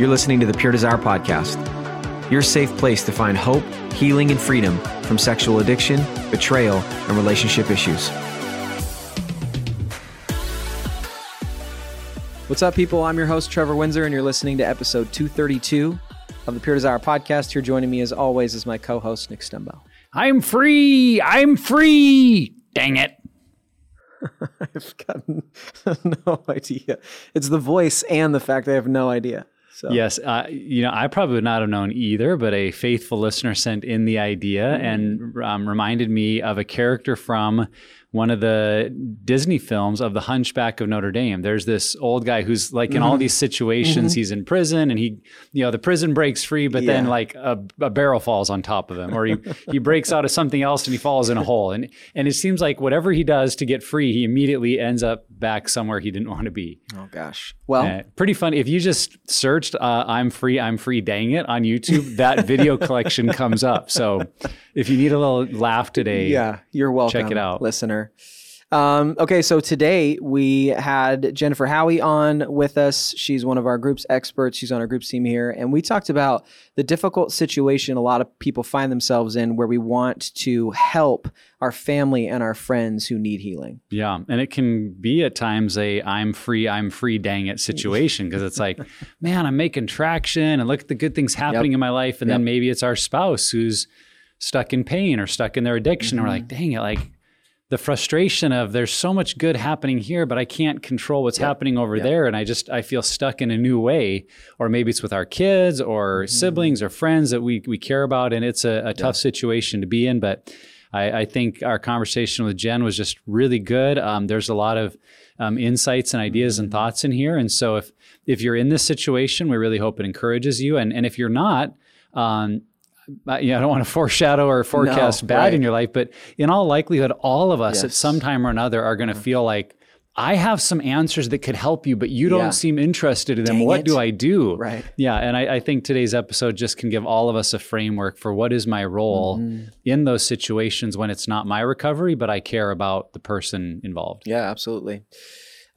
You're listening to the Pure Desire Podcast, your safe place to find hope, healing, and freedom from sexual addiction, betrayal, and relationship issues. What's up, people? I'm your host, Trevor Windsor, and you're listening to episode 232 of the Pure Desire Podcast. Here joining me, as always, is my co host, Nick Stumbo. I'm free. I'm free. Dang it. I've got no idea. It's the voice and the fact I have no idea. So. Yes, uh, you know, I probably would not have known either, but a faithful listener sent in the idea mm-hmm. and um, reminded me of a character from one of the Disney films of the Hunchback of Notre Dame. There's this old guy who's like in mm-hmm. all these situations. Mm-hmm. He's in prison and he, you know, the prison breaks free, but yeah. then like a, a, barrel falls on top of him, or he he breaks out of something else and he falls in a hole. And and it seems like whatever he does to get free, he immediately ends up back somewhere he didn't want to be. Oh gosh, well, uh, pretty fun. If you just searched uh, "I'm free, I'm free, dang it" on YouTube, that video collection comes up. So if you need a little laugh today, yeah, you're welcome. Check it out, listener. Um, okay, so today we had Jennifer Howie on with us. She's one of our group's experts. She's on our group's team here. And we talked about the difficult situation a lot of people find themselves in where we want to help our family and our friends who need healing. Yeah. And it can be at times a I'm free, I'm free, dang it situation because it's like, man, I'm making traction and look at the good things happening yep. in my life. And yep. then maybe it's our spouse who's stuck in pain or stuck in their addiction. Mm-hmm. And we're like, dang it, like, the frustration of there's so much good happening here but i can't control what's yep. happening over yep. there and i just i feel stuck in a new way or maybe it's with our kids or mm-hmm. siblings or friends that we, we care about and it's a, a tough situation to be in but I, I, think our conversation with jen was just really good um, there's a lot of um, insights and ideas mm-hmm. and thoughts in here and so if if you're in this situation we really hope it encourages you and and if you're not um, you know, I don't want to foreshadow or forecast no, bad right. in your life, but in all likelihood, all of us yes. at some time or another are going to mm-hmm. feel like, I have some answers that could help you, but you don't seem interested in them. Dang what it. do I do? Right. Yeah. And I, I, think today's episode just can give all of us a framework for what is my role mm-hmm. in those situations when it's not my recovery, but I care about the person involved. Yeah, absolutely.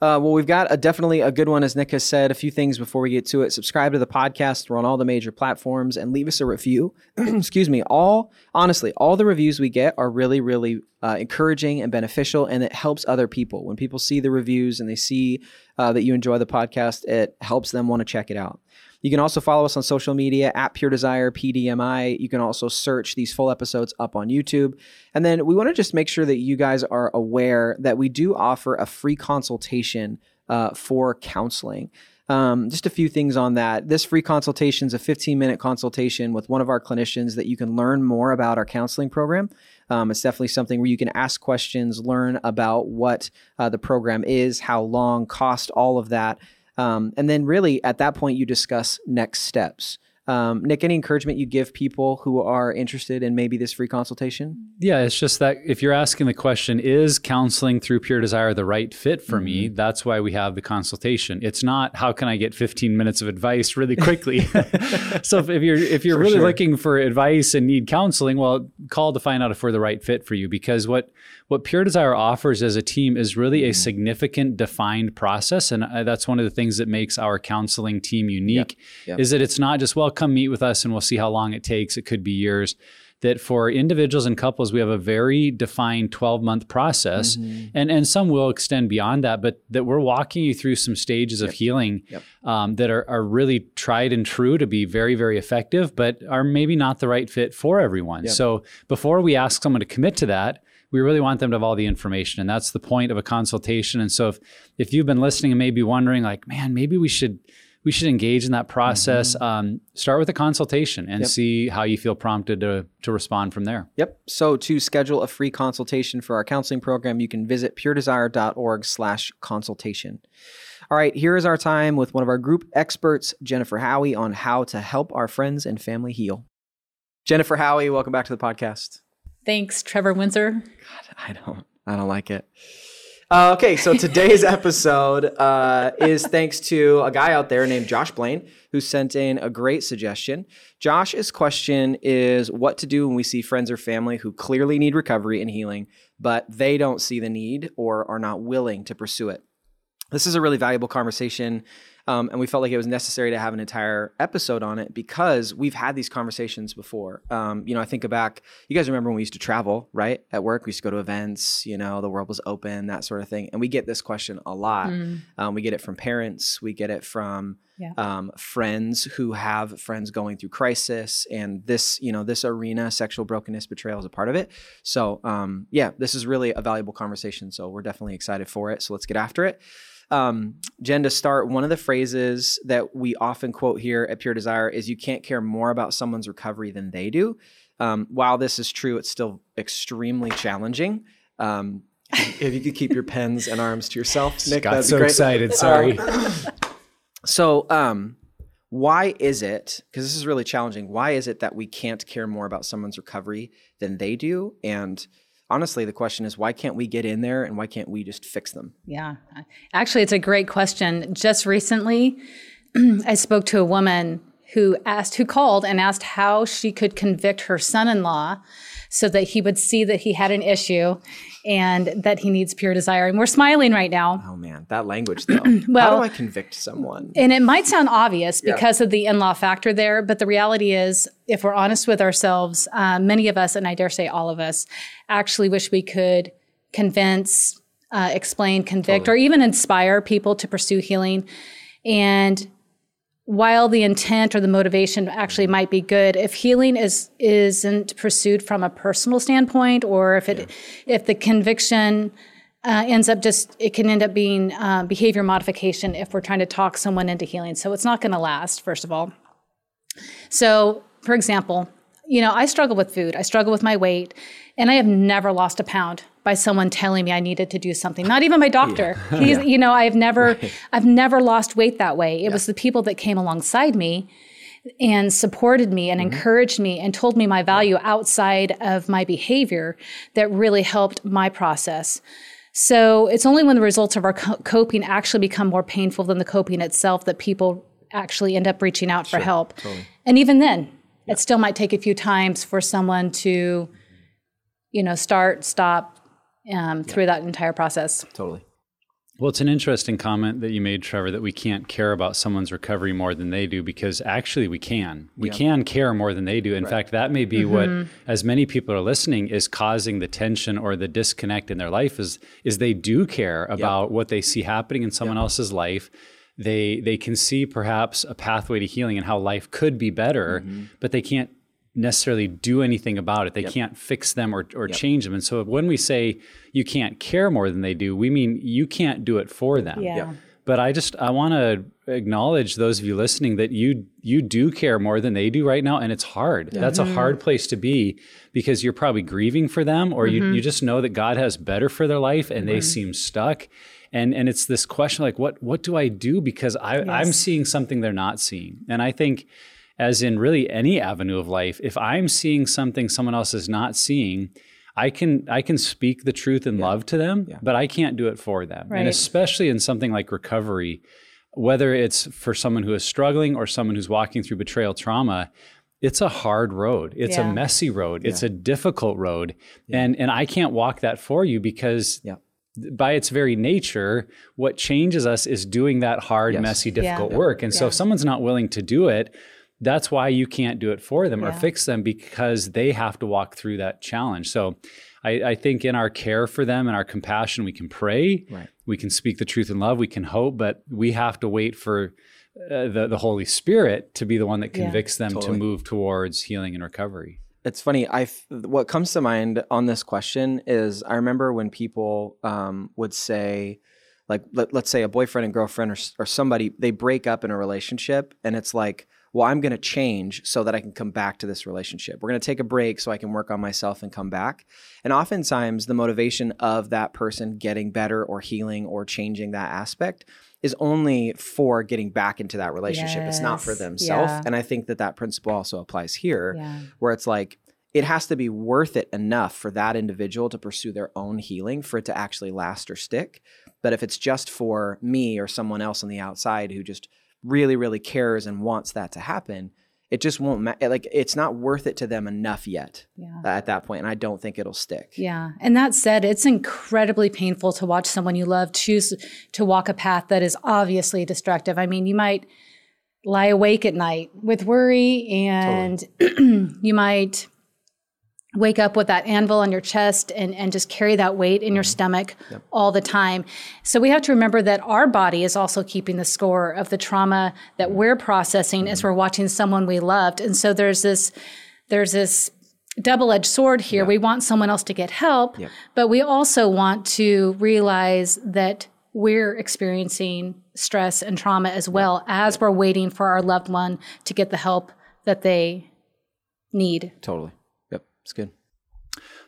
Uh, well, we've got a, definitely a good one, as Nick has said. A few things before we get to it. Subscribe to the podcast. We're on all the major platforms and leave us a review. Excuse me. All honestly, all the reviews we get are really, really uh, encouraging and beneficial, and it helps other people. When people see the reviews and they see uh, that you enjoy the podcast, it helps them want to check it out. You can also follow us on social media at Pure Desire PDMI. You can also search these full episodes up on YouTube. And then we want to just make sure that you guys are aware that we do offer a free consultation uh, for counseling. Um, just a few things on that. This free consultation is a 15 minute consultation with one of our clinicians that you can learn more about our counseling program. Um, it's definitely something where you can ask questions, learn about what uh, the program is, how long, cost, all of that. Um, and then, really, at that point, you discuss next steps. Um, Nick, any encouragement you give people who are interested in maybe this free consultation? Yeah, it's just that if you're asking the question, is counseling through Pure Desire the right fit for mm-hmm. me? That's why we have the consultation. It's not how can I get 15 minutes of advice really quickly. so if, if, you're if you're for really sure. looking for advice and need counseling, well, call to find out if we're the right fit for you. Because what what Pure Desire offers as a team is really a mm-hmm. significant defined process, and uh, that's one of the things that makes our counseling team unique. Yep. Yep. Is that it's not just well come meet with us and we'll see how long it takes. It could be years. That for individuals and couples, we have a very defined 12 month process, mm-hmm. and, and some will extend beyond that, but that we're walking you through some stages yep. of healing yep. um, that are, are really tried and true to be very, very effective, but are maybe not the right fit for everyone. Yep. So before we ask someone to commit to that, we really want them to have all the information and that's the point of a consultation and so if if you've been listening and maybe wondering like man maybe we should we should engage in that process. Mm-hmm. Um, start with a consultation and yep. see how you feel prompted to, to respond from there. Yep. So to schedule a free consultation for our counseling program, you can visit puredesire.org slash consultation. All right, here is our time with one of our group experts, Jennifer Howie, on how to help our friends and family heal. Jennifer Howie, welcome back to the podcast. Thanks, Trevor Windsor. God, I don't I don't like it. Uh, okay, so today's episode uh, is thanks to a guy out there named Josh Blaine who sent in a great suggestion. Josh's question is what to do when we see friends or family who clearly need recovery and healing, but they don't see the need or are not willing to pursue it. This is a really valuable conversation um, and we felt like it was necessary to have an entire episode on it because we've had these conversations before. Um, you know, I think back, you guys remember when we used to travel, right? At work, we used to go to events, you know, the world was open, that sort of thing. And we get this question a lot. Mm. Um, we get it from parents, we get it from yeah. um, friends who have friends going through crisis and this you know this arena sexual brokenness betrayal is a part of it so um, yeah this is really a valuable conversation so we're definitely excited for it so let's get after it um, Jen, to start, one of the phrases that we often quote here at Pure Desire is you can't care more about someone's recovery than they do. Um, while this is true, it's still extremely challenging. Um, if you could keep your pens and arms to yourself, Nick, got so great. excited. Sorry. so, um, why is it? Because this is really challenging. Why is it that we can't care more about someone's recovery than they do? And honestly, the question is why can't we get in there and why can't we just fix them? Yeah. Actually, it's a great question. Just recently, I spoke to a woman who asked, who called and asked how she could convict her son in law so that he would see that he had an issue and that he needs pure desire. And we're smiling right now. Oh man, that language though. well, how do I convict someone? And it might sound obvious yeah. because of the in-law factor there, but the reality is, if we're honest with ourselves, uh, many of us, and I dare say all of us, actually wish we could convince, uh, explain, convict, totally. or even inspire people to pursue healing. And while the intent or the motivation actually might be good if healing is isn't pursued from a personal standpoint or if it yeah. if the conviction uh, ends up just it can end up being uh, behavior modification if we're trying to talk someone into healing. So it's not going to last first of all. So for example you know i struggle with food. I struggle with my weight and i have never lost a pound by someone telling me I needed to do something. Not even my doctor. Yeah. He's, yeah. you know, I've never, right. I've never lost weight that way. It yeah. was the people that came alongside me and supported me and mm-hmm. encouraged me and told me my value outside of my behavior that really helped my process. So it's only when the results of our co- coping actually become more painful than the coping itself that people actually end up reaching out for help. Totally. And even then, it still might take a few times for someone to, you know, start, stop, um, through that entire process. Totally. Well, it's an interesting comment that you made, Trevor, that we can't care about someone's recovery more than they do because actually we can. We yeah. can care more than they do. In right. fact, that may be mm-hmm. what, as many people are listening, is causing the tension or the disconnect in their life is, is they do care about yep. what they see happening in someone yep. else's life. They, they can see perhaps a pathway to healing and how life could be better, mm-hmm. but they can't necessarily do anything about it. They yep. can't fix them or, or yep. change them. And so when we say you can't care more than they do, we mean you can't do it for them. Yeah. But I just I want to acknowledge those of you listening that you you do care more than they do right now, and it's hard. That's mm-hmm. a hard place to be because you're probably grieving for them, or mm-hmm. you you just know that God has better for their life, and mm-hmm. they seem stuck. And and it's this question like what what do I do because I yes. I'm seeing something they're not seeing, and I think as in really any avenue of life, if I'm seeing something someone else is not seeing, I can I can speak the truth in yeah. love to them, yeah. but I can't do it for them. Right. And especially in something like recovery, whether it's for someone who is struggling or someone who's walking through betrayal trauma, it's a hard road. It's yeah. a messy road. It's a difficult road. And and I can't walk that for you because by its very nature, what changes us is doing that hard, yes. messy, difficult work. And so if someone's not willing to do it, that's why you can't do it for them yeah. or fix them because they have to walk through that challenge. So I, I, think in our care for them and our compassion, we can pray, right. we can speak the truth in love, we can hope, but we have to wait for uh, the, the Holy Spirit to be the one that convicts yeah. them totally. to move towards healing and recovery. It's funny. I what comes to mind on this question is I remember when people um, would say, like, let, us say a boyfriend and girlfriend or, or somebody they break up in a relationship, and it's like, well, I'm going to change so that I can come back to this relationship. We're going to take a break so I can work on myself and come back. And oftentimes, the motivation of that person getting better or healing or changing that aspect is only for getting back into that relationship. Yes. It's not for themselves. Yeah. And I think that that principle also applies here, yeah. where it's like, it has to be worth it enough for that individual to pursue their own healing for it to actually last or stick. But if it's just for me or someone else on the outside who just really, really cares and wants that to happen, it just won't ma- like it's not worth it to them enough yet yeah. at that point and i don't think it'll stick yeah and that said it's incredibly painful to watch someone you love choose to walk a path that is obviously destructive i mean you might lie awake at night with worry and totally. you might wake up with that anvil on your chest and, and just carry that weight in your mm-hmm. stomach yep. all the time. So we have to remember that our body is also keeping the score of the trauma that mm-hmm. we're processing mm-hmm. as we're watching someone we loved. And so there's this there's this double-edged sword here. Yep. We want someone else to get help, yep. but we also want to realize that we're experiencing stress and trauma as well as we're waiting for our loved one to get the help that they need. Totally. It's good.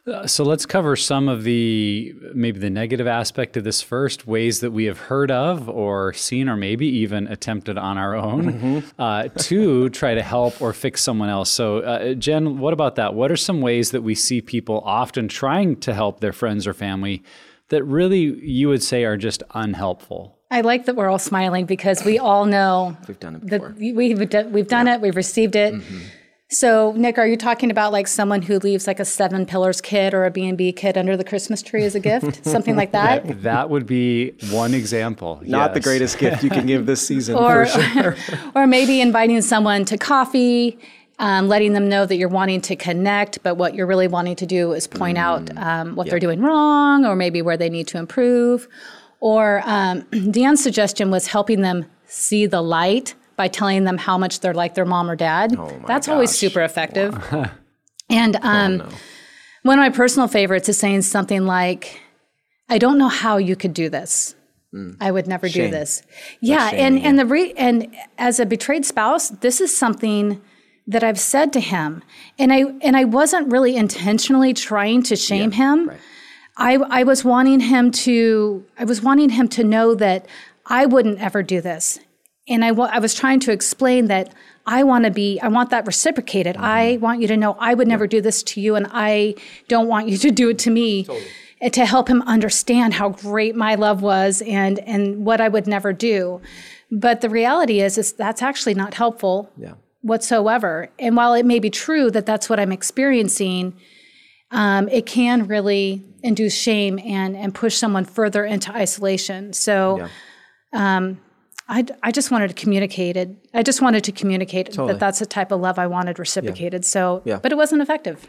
Uh, so let's cover some of the maybe the negative aspect of this first ways that we have heard of or seen or maybe even attempted on our own mm-hmm. uh, to try to help or fix someone else. So uh, Jen, what about that? What are some ways that we see people often trying to help their friends or family that really you would say are just unhelpful? I like that we're all smiling because we all know we've done it before. We've, we've done yeah. it. We've received it. Mm-hmm. So, Nick, are you talking about like someone who leaves like a seven pillars kit or a B&B kit under the Christmas tree as a gift? Something like that? that? that? would be one example. Not yes. the greatest gift you can give this season or, sure. or maybe inviting someone to coffee, um, letting them know that you're wanting to connect, but what you're really wanting to do is point mm, out um, what yep. they're doing wrong or maybe where they need to improve. Or um, Dan's suggestion was helping them see the light by telling them how much they're like their mom or dad. Oh That's gosh. always super effective. Wow. and um, oh, no. one of my personal favorites is saying something like, I don't know how you could do this. Mm. I would never shame. do this. Yeah, and and the re- and as a betrayed spouse, this is something that I've said to him, and I and I wasn't really intentionally trying to shame yeah, him. Right. I I was wanting him to I was wanting him to know that I wouldn't ever do this, and I, w- I was trying to explain that I want to be, I want that reciprocated. Mm-hmm. I want you to know I would never yeah. do this to you, and I don't want you to do it to me. Totally. To help him understand how great my love was and and what I would never do, but the reality is, is that's actually not helpful yeah. whatsoever. And while it may be true that that's what I'm experiencing, um, it can really induce shame and and push someone further into isolation. So. Yeah. Um, I, I just wanted to communicate it. I just wanted to communicate totally. that that's the type of love I wanted reciprocated. Yeah. So, yeah. but it wasn't effective.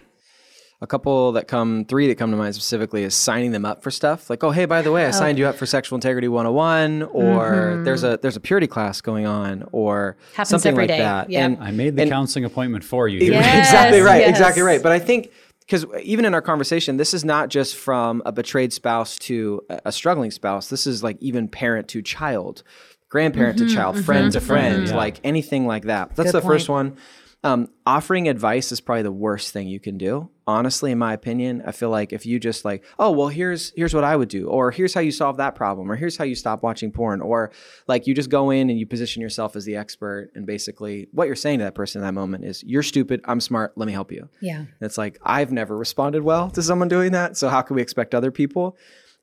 A couple that come, three that come to mind specifically is signing them up for stuff like, oh, hey, by the way, I oh. signed you up for Sexual Integrity 101, or mm-hmm. there's a there's a purity class going on, or Happens something like day. that. Yep. And I made the and, counseling appointment for you. Yes, exactly right, yes. exactly right. But I think because even in our conversation, this is not just from a betrayed spouse to a struggling spouse. This is like even parent to child grandparent mm-hmm, to child, mm-hmm, friend to friend, mm-hmm. like anything like that. That's Good the point. first one. Um, offering advice is probably the worst thing you can do. Honestly, in my opinion, I feel like if you just like, oh well, here's here's what I would do, or here's how you solve that problem, or here's how you stop watching porn, or like you just go in and you position yourself as the expert, and basically what you're saying to that person in that moment is, you're stupid, I'm smart, let me help you. Yeah. And it's like I've never responded well to someone doing that, so how can we expect other people?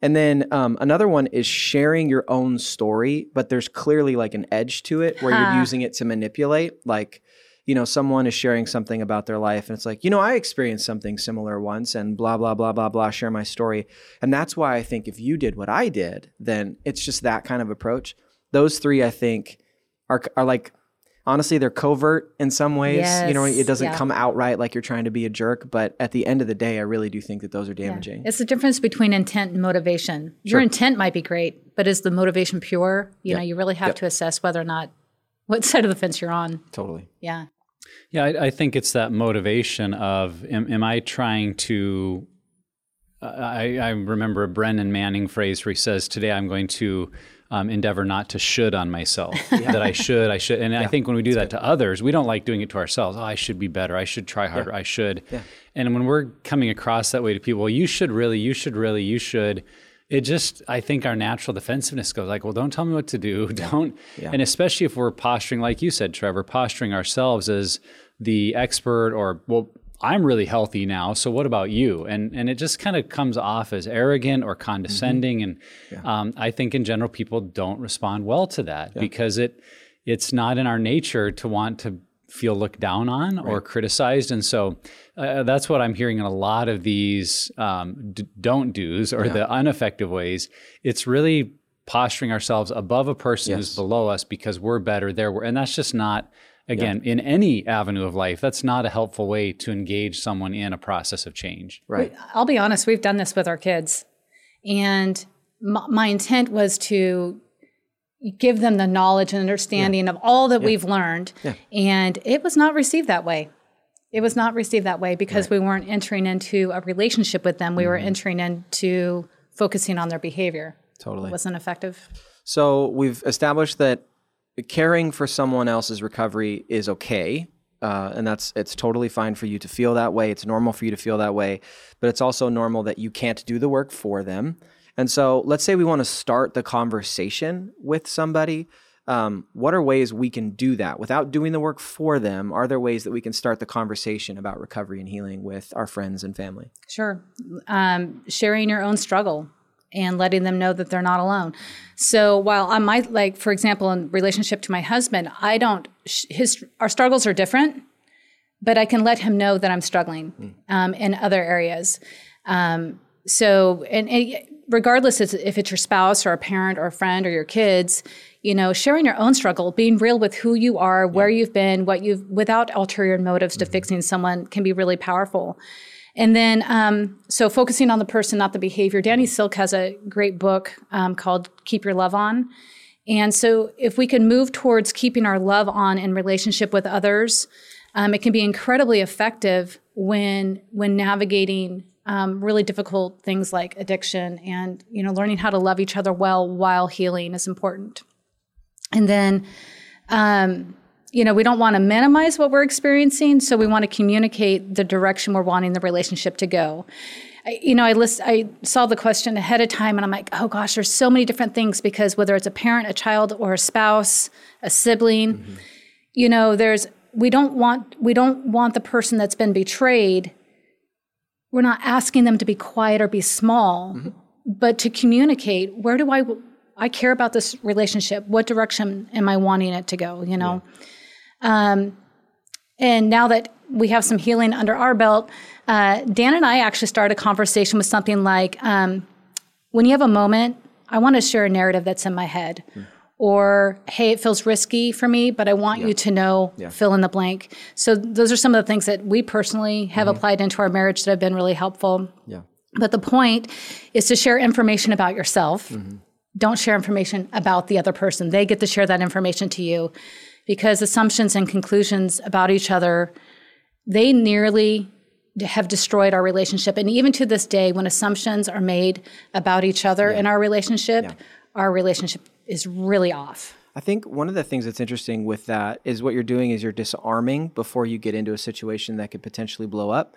And then um, another one is sharing your own story, but there's clearly like an edge to it where you're using it to manipulate. Like, you know, someone is sharing something about their life and it's like, you know, I experienced something similar once and blah, blah, blah, blah, blah, share my story. And that's why I think if you did what I did, then it's just that kind of approach. Those three, I think, are, are like, honestly, they're covert in some ways. Yes, you know, it doesn't yeah. come outright like you're trying to be a jerk. But at the end of the day, I really do think that those are damaging. It's the difference between intent and motivation. Sure. Your intent might be great, but is the motivation pure? You Yep. know, you really have Yep. to assess whether or not what side of the fence you're on. Totally. Yeah. Yeah, I, I think it's that motivation of am, am I trying to? Uh, I, I remember a Brennan Manning phrase where he says, "Today I'm going to um, endeavor not to should on myself. That I should, I should." And I think when we do that to others, we don't like doing it to ourselves. Oh, I should be better. I should try harder. I should. And when we're coming across that way to people, well, you should really, you should really, you should. It just, I think our natural defensiveness goes like, well, don't tell me what to do. Don't. And especially if we're posturing, like you said, Trevor, posturing ourselves as the expert or, well, I'm really healthy now. So what about you? And and it just kind of comes off as arrogant or condescending. And um, I think in general, people don't respond well to that because it it's not in our nature to want to feel looked down on or criticized. And so uh, that's what I'm hearing in a lot of these um, d- don't do's or the ineffective ways. It's really posturing ourselves above a person who's below us because we're better there. And that's just not, again, in any avenue of life, that's not a helpful way to engage someone in a process of change. Right. I'll be honest, we've done this with our kids. And my, my intent was to give them the knowledge and understanding of all that we've learned. And it was not received that way. It was not received that way because we weren't entering into a relationship with them. We were mm-hmm. entering into focusing on their behavior. Totally. It wasn't effective. So we've established that caring for someone else's recovery is okay. Uh, and that's it's totally fine for you to feel that way. It's normal for you to feel that way, but it's also normal that you can't do the work for them. And so, let's say we want to start the conversation with somebody. Um, what are ways we can do that without doing the work for them? Are there ways that we can start the conversation about recovery and healing with our friends and family? Sure. Um, sharing your own struggle and letting them know that they're not alone. So while I might like, for example, in relationship to my husband, I don't. His our struggles are different, but I can let him know that I'm struggling um, in other areas. Um, so and, and regardless if if it's your spouse or a parent or a friend or your kids, you know, sharing your own struggle, being real with who you are, where you've been, what you've without ulterior motives to fixing someone can be really powerful. And then, um, so focusing on the person, not the behavior. Danny Silk has a great book um, called Keep Your Love On. And so, if we can move towards keeping our love on in relationship with others, um, it can be incredibly effective when when navigating um, really difficult things like addiction and you know learning how to love each other well while healing is important. And then, um, you know, we don't want to minimize what we're experiencing, so we want to communicate the direction we're wanting the relationship to go. I, you know, I list, I saw the question ahead of time, and I'm like, oh gosh, there's so many different things because whether it's a parent, a child, or a spouse, a sibling, mm-hmm. you know, there's we don't want we don't want the person that's been betrayed. We're not asking them to be quiet or be small, mm-hmm. but to communicate. Where do I I care about this relationship? What direction am I wanting it to go? You know. Um, and now that we have some healing under our belt, uh, Dan and I actually started a conversation with something like, um, when you have a moment, I want to share a narrative that's in my head. Or, hey, it feels risky for me, but I want you to know, fill in the blank. So, those are some of the things that we personally have applied into our marriage that have been really helpful. Yeah. But the point is to share information about yourself. Don't share information about the other person. They get to share that information to you because assumptions and conclusions about each other, they nearly have destroyed our relationship. And even to this day, when assumptions are made about each other in our relationship, our relationship is really off. I think one of the things that's interesting with that is what you're doing is you're disarming before you get into a situation that could potentially blow up.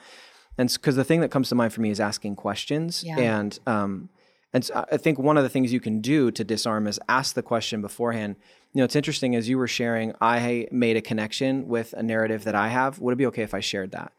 And because the thing that comes to mind for me is asking questions. Yeah. And um, and so I think one of the things you can do to disarm is ask the question beforehand. You know, it's interesting as you were sharing, I made a connection with a narrative that I have. Would it be okay if I shared that?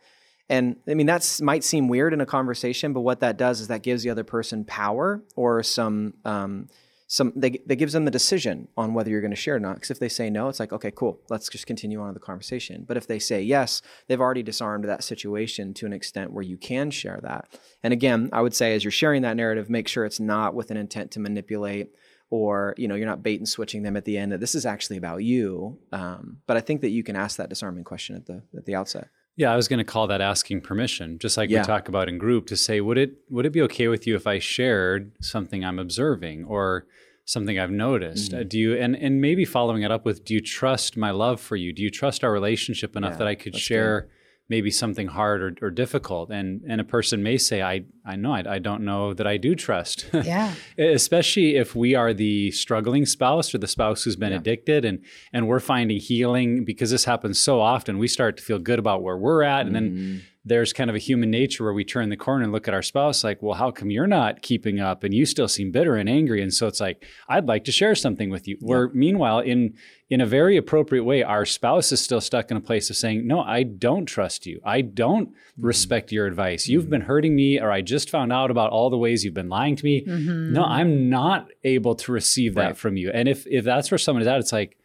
And I mean, that might seem weird in a conversation, but what that does is that gives the other person power or some um, some they, that gives them the decision on whether you're going to share or not. Because if they say no, it's like okay, cool, let's just continue on the conversation. But if they say yes, they've already disarmed that situation to an extent where you can share that. And again, I would say as you're sharing that narrative, make sure it's not with an intent to manipulate or you know you're not bait and switching them at the end that this is actually about you um, but i think that you can ask that disarming question at the at the outset yeah, I was going to call that asking permission, just like yeah. we talk about in group, to say, would it would it be okay with you if I shared something I'm observing or something I've noticed? Mm-hmm. Uh, do you and and maybe following it up with, do you trust my love for you? Do you trust our relationship enough yeah, that I could share? Good maybe something hard or, or, difficult and and a person may say i i know I, I don't know that i do trust yeah especially if we are the struggling spouse or the spouse who's been yeah. addicted and and we're finding healing because this happens so often we start to feel good about where we're at and mm-hmm. then there's kind of a human nature where we turn the corner and look at our spouse like, well, how come you're not keeping up and you still seem bitter and angry? And so it's like, I'd like to share something with you. Yeah. Where meanwhile, in in a very appropriate way, our spouse is still stuck in a place of saying, No, I don't trust you. I don't mm-hmm. respect your advice. You've mm-hmm. been hurting me, or I just found out about all the ways you've been lying to me. Mm-hmm. No, I'm not able to receive that right. from you. And if if that's where someone is at, it's like,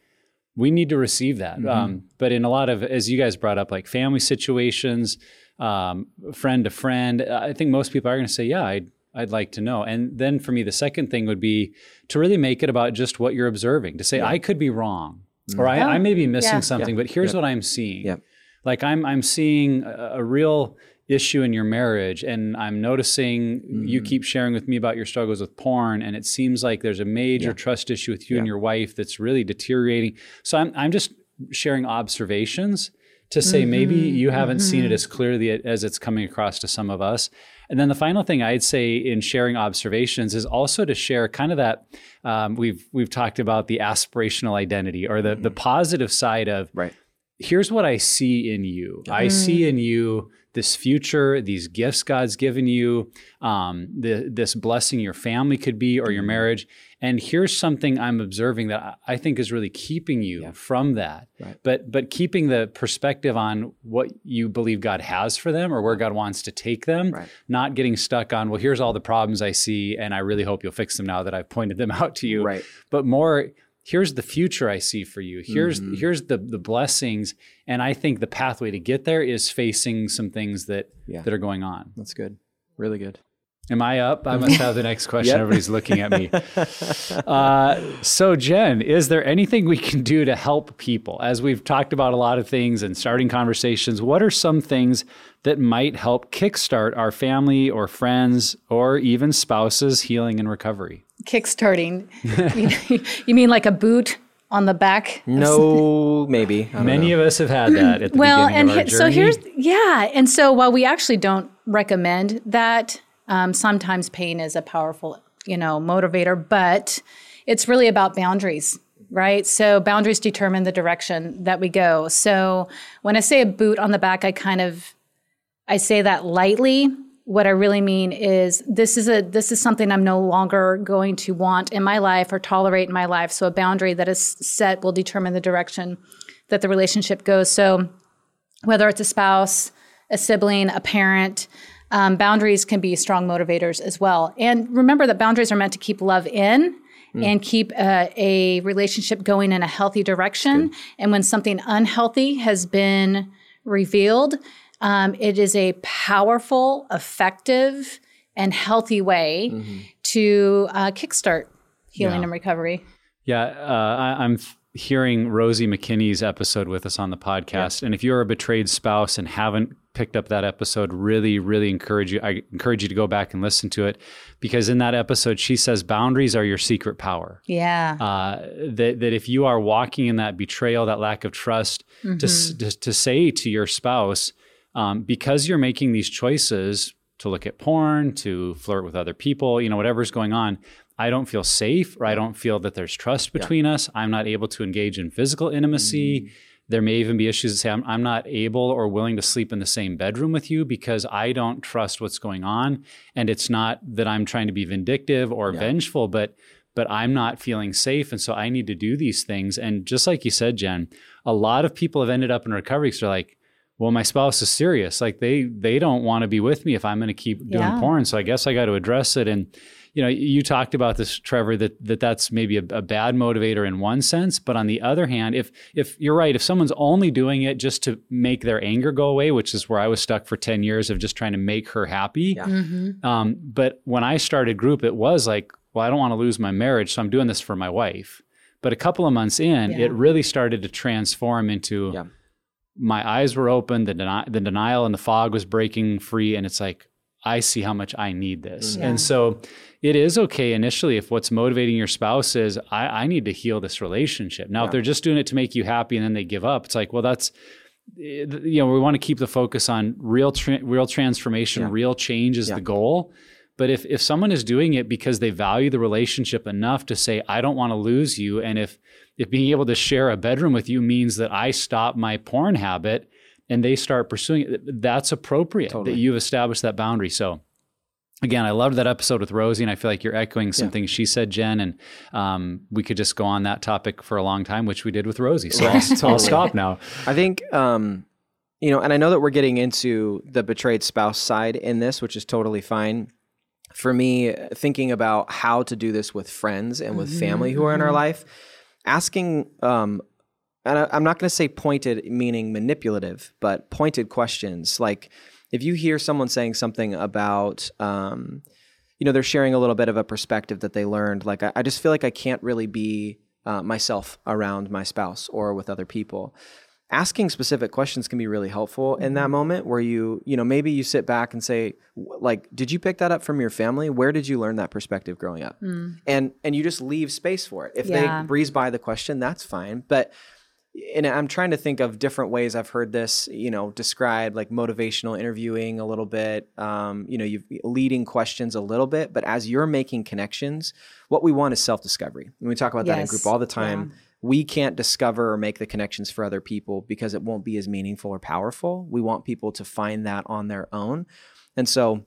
we need to receive that. Mm-hmm. Um, but in a lot of, as you guys brought up, like family situations, um, friend to friend, I think most people are going to say, yeah, I'd, I'd like to know. And then for me, the second thing would be to really make it about just what you're observing, to say, yeah. I could be wrong, mm-hmm. or I, I, may be missing yeah. something, yeah. but here's what I'm seeing. Like I'm, I'm seeing a, a, real issue in your marriage, and I'm noticing mm-hmm. you keep sharing with me about your struggles with porn, and it seems like there's a major trust issue with you and your wife that's really deteriorating. So I'm, I'm just sharing observations to say mm-hmm. maybe you haven't mm-hmm. seen it mm-hmm. as clearly as it's coming across to some of us. And then the final thing I'd say in sharing observations is also to share kind of that um, we've we've talked about the aspirational identity or the mm-hmm. the positive side of right. Here's what I see in you. I see mm. in you this future, these gifts God's given you, um, the, this blessing your family could be or your mm-hmm. marriage. And here's something I'm observing that I think is really keeping you yeah. from that. Right. But but keeping the perspective on what you believe God has for them or where God wants to take them, right. not getting stuck on, well, here's all the problems I see, and I really hope you'll fix them now that I've pointed them out to you. Right. But more here's the future I see for you. Here's mm-hmm. here's the the blessings, and I think the pathway to get there is facing some things that yeah. that are going on. That's good, really good. Am I up? I must have the next question. yep. Everybody's looking at me. Uh, so, Jen, is there anything we can do to help people? As we've talked about a lot of things and starting conversations, what are some things that might help kickstart our family or friends or even spouses healing and recovery? Kickstarting. you, you mean like a boot on the back? No, maybe. Many know. of us have had that at the well, beginning and of our so here's yeah, and so while we actually don't recommend that, um, sometimes pain is a powerful you know motivator, but it's really about boundaries. Right. So boundaries determine the direction that we go. So when I say a boot on the back, I kind of I say that lightly what I really mean is this is a this is something I'm no longer going to want in my life or tolerate in my life. So a boundary that is set will determine the direction that the relationship goes. So whether it's a spouse, a sibling, a parent, um, boundaries can be strong motivators as well. And remember that boundaries are meant to keep love in mm. and keep uh, a relationship going in a healthy direction. And when something unhealthy has been revealed, um, it is a powerful, effective, and healthy way mm-hmm. to uh, kickstart healing yeah. and recovery. Yeah, uh, I, am hearing Rosie Makinney's episode with us on the podcast, yeah. and if you're a betrayed spouse and haven't picked up that episode, really, really encourage you. I encourage you to go back and listen to it because in that episode, she says boundaries are your secret power. Yeah. Uh, that that if you are walking in that betrayal, that lack of trust, mm-hmm. to, to to say to your spouse um, because you're making these choices to look at porn, to flirt with other people, you know, whatever's going on, I don't feel safe or I don't feel that there's trust between us. I'm not able to engage in physical intimacy. Mm. There may even be issues that say I'm, I'm not able or willing to sleep in the same bedroom with you because I don't trust what's going on. And it's not that I'm trying to be vindictive or Yeah. vengeful, but but I'm not feeling safe. And so I need to do these things. And just like you said, Jen, a lot of people have ended up in recovery because they're like, well, my spouse is serious. Like they they don't want to be with me if I'm going to keep doing Yeah. porn. So I guess I got to address it. And you know, you talked about this, Trevor, that that that's maybe a, a bad motivator in one sense, but on the other hand, if if you're right, if someone's only doing it just to make their anger go away, which is where I was stuck for ten years of just trying to make her happy. Yeah. Mm-hmm. Um, but when I started group, it was like, well, I don't want to lose my marriage, so I'm doing this for my wife. But a couple of months in, Yeah. it really started to transform into Yeah. My eyes were open, the, deni- the denial and the fog was breaking free. And it's like, I see how much I need this. Yeah. And so it is okay initially if what's motivating your spouse is, I, I need to heal this relationship. Now, Yeah. if they're just doing it to make you happy and then they give up, it's like, well, that's, eh, you know, we want to keep the focus on real, tra- real transformation, Yeah. real change is the goal. But if, if someone is doing it because they value the relationship enough to say, I don't want to lose you, and if if being able to share a bedroom with you means that I stop my porn habit and they start pursuing it, that's appropriate Totally. that you've established that boundary. So again, I loved that episode with Rosie, and I feel like you're echoing some Yeah. she said, Jen, and um, we could just go on that topic for a long time, which we did with Rosie. So Right, I'll, I'll stop now. I think, um, you know, and I know that we're getting into the betrayed spouse side in this, which is totally fine. For me, thinking about how to do this with friends and with family who are in our life, asking, um, and I, I'm not going to say pointed, meaning manipulative, but pointed questions. Like if you hear someone saying something about, um, you know, they're sharing a little bit of a perspective that they learned. Like I, I just feel like I can't really be uh, myself around my spouse or with other people asking specific questions can be really helpful in that moment where you you know maybe you sit back and say like did you pick that up from your family? Where did you learn that perspective growing up? And and you just leave space for it. If Yeah. they breeze by the question that's fine. But and I'm trying to think of different ways I've heard this, you know, described like motivational interviewing a little bit, um, you know, you leading questions a little bit, but as you're making connections, what we want is self-discovery. And we talk about that in group all the time we can't discover or make the connections for other people because it won't be as meaningful or powerful. We want people to find that on their own. And so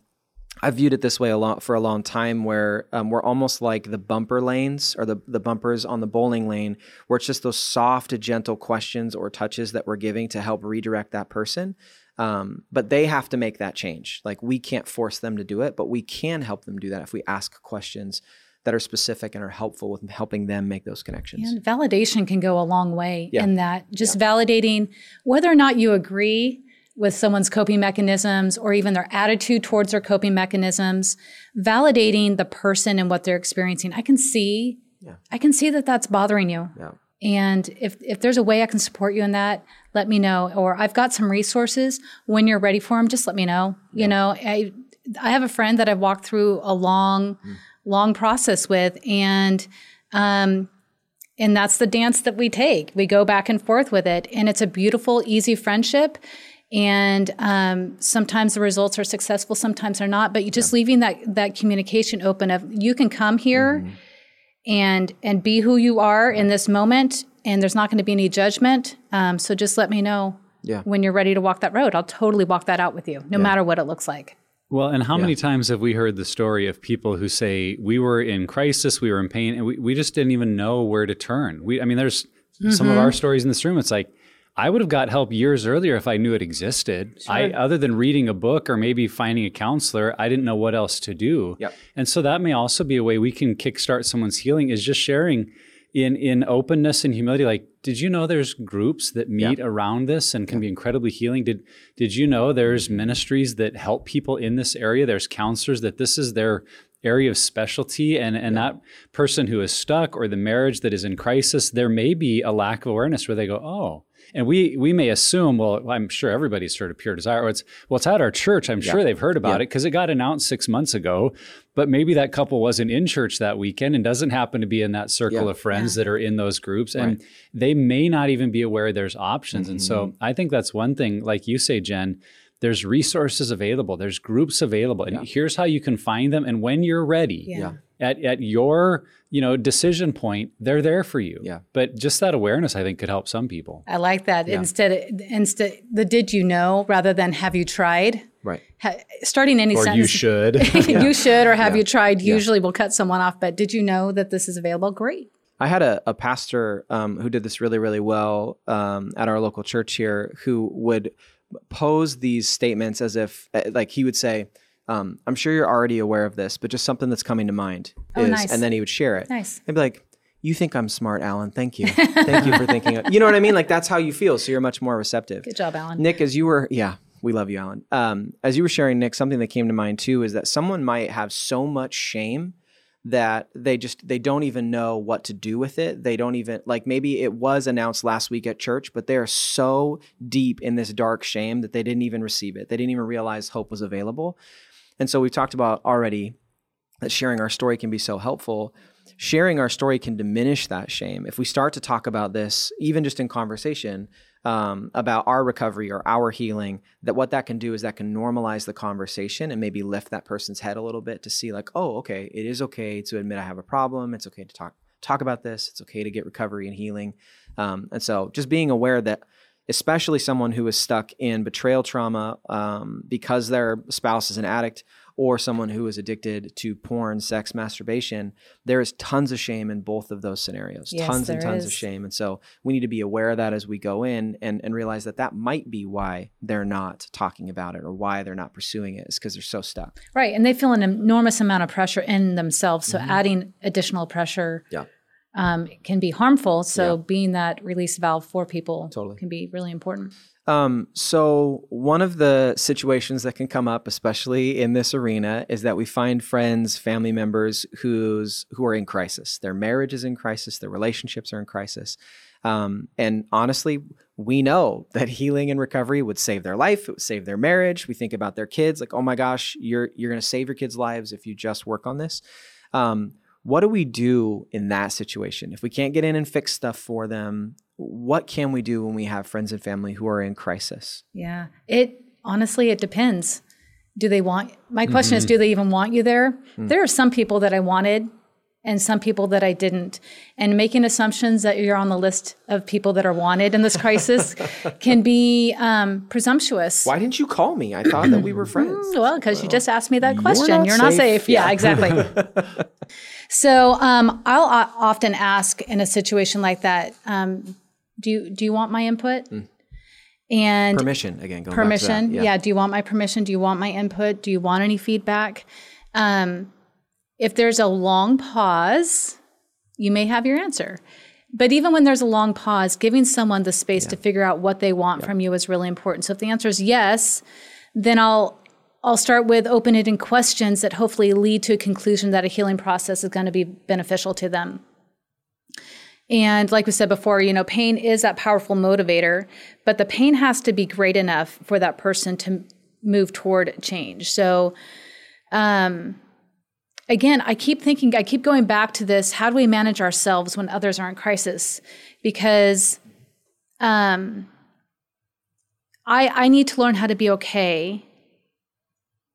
I've viewed it this way a lot for a long time where um, we're almost like the bumper lanes or the, the bumpers on the bowling lane, where it's just those soft, gentle questions or touches that we're giving to help redirect that person. Um, but they have to make that change. Like we can't force them to do it, but we can help them do that if we ask questions that are specific and are helpful with helping them make those connections. And validation can go a long way Yeah. in that just validating whether or not you agree with someone's coping mechanisms or even their attitude towards their coping mechanisms, validating the person and what they're experiencing. I can see, Yeah. I can see that that's bothering you. Yeah. And if, if there's a way I can support you in that, let me know. Or I've got some resources. When you're ready for them, just let me know. You know, I, I have a friend that I've walked through a long, mm. Long process with, and um, and that's the dance that we take. We go back and forth with it, and it's a beautiful, easy friendship. And um, sometimes the results are successful, sometimes they're not. But you just leaving that that communication open of you can come here Mm-hmm. and and be who you are in this moment, and there's not going to be any judgment. Um, so just let me know Yeah. when you're ready to walk that road. I'll totally walk that out with you, no matter what it looks like. Well, and how many times have we heard the story of people who say we were in crisis, we were in pain, and we, we just didn't even know where to turn? We, I mean, there's some of mm-hmm. our stories in this room. It's like I would have got help years earlier if I knew it existed. I, other than reading a book or maybe finding a counselor, I didn't know what else to do. Yep. And so that may also be a way we can kickstart someone's healing is just sharing in in openness and humility. Like, did you know there's groups that meet around this and can be incredibly healing? Did did you know there's mm-hmm. ministries that help people in this area? There's counselors that this is their area of specialty and and that person who is stuck or the marriage that is in crisis, there may be a lack of awareness where they go, oh. And we we may assume, well, I'm sure everybody's heard of Pure Desire. Or it's well, it's at our church. I'm sure they've heard about it because it got announced six months ago. But maybe that couple wasn't in church that weekend and doesn't happen to be in that circle Yeah. of friends that are in those groups, and they may not even be aware there's options. And so mm-hmm. I think that's one thing, like you say, Jen. There's resources available. There's groups available, and here's how you can find them. And when you're ready, Yeah. At, at your you know decision point they're there for you Yeah. but just that awareness i think could help some people I like that. Instead, instead the did you know rather than have you tried. Right. Ha, starting any or sentence. you should you should or have you tried usually will cut someone off but did you know that this is available great I had a, a pastor um, who did this really, really well um, at our local church here who would pose these statements as if, uh, like, he would say, um, I'm sure you're already aware of this, but just something that's coming to mind. Oh, is, nice. And then he would share it. Nice. I'd be like, You think I'm smart, Alan. Thank you. Thank you for thinking. Of, you know what I mean? Like, that's how you feel. So you're much more receptive. good job alan Nick, as you were, yeah, we love you, Alan. Um, as you were sharing, Nick, something that came to mind too is that someone might have so much shame that they just they don't even know what to do with it. They don't even like maybe it was announced last week at church, but they are so deep in this dark shame that they didn't even receive it. They didn't even realize hope was available. And so we've talked about already that sharing our story can be so helpful. Sharing our story can diminish that shame. If we start to talk about this, even just in conversation, um, about our recovery or our healing, that what that can do is that can normalize the conversation and maybe lift that person's head a little bit to see, like, oh, okay, it is okay to admit I have a problem. It's okay to talk talk about this. It's okay to get recovery and healing. Um, and so, just being aware that especially someone who is stuck in betrayal trauma um, because their spouse is an addict or someone who is addicted to porn, sex, masturbation, there is tons of shame in both of those scenarios. Yes, tons and tons of shame. And so we need to be aware of that as we go in and, and realize that that might be why they're not talking about it or why they're not pursuing it is because they're so stuck. right and they feel an enormous amount of pressure in themselves so adding additional pressure Yeah. Um, can be harmful so being that release valve for people Totally. can be really important Um, so one of the situations that can come up, especially in this arena, is that we find friends, family members who's who are in crisis. Their marriage is in crisis. Their relationships are in crisis. Um, and honestly, we know that healing and recovery would save their life. It would save their marriage. We think about their kids, like, oh my gosh, you're you're going to save your kids' lives if you just work on this. Um, what do we do in that situation if we can't get in and fix stuff for them? What can we do when we have friends and family who are in crisis? Yeah. It honestly, it depends. Do they want, my question is, mm-hmm. do they even want you there? Mm. There are some people that I wanted and some people that I didn't. And making assumptions that you're on the list of people that are wanted in this crisis can be um, presumptuous. Why didn't you call me? I thought that we were friends. Well, because you just asked me that question. not You're not safe. safe. Yeah, exactly. so um, I'll o- often ask in a situation like that, um, do you do you want my input? And Permission again. Permission. That. yeah. Do you want my permission? Do you want my input? Do you want any feedback? Um, if there's a long pause, you may have your answer. But even when there's a long pause, giving someone the space to figure out what they want from you is really important. So if the answer is yes, then I'll I'll start with open-ended questions that hopefully lead to a conclusion that a healing process is going to be beneficial to them. And like we said before, you know, pain is that powerful motivator, but the pain has to be great enough for that person to move toward change. So, um, again, I keep thinking, I keep going back to this how do we manage ourselves when others are in crisis? Because um, I, I need to learn how to be okay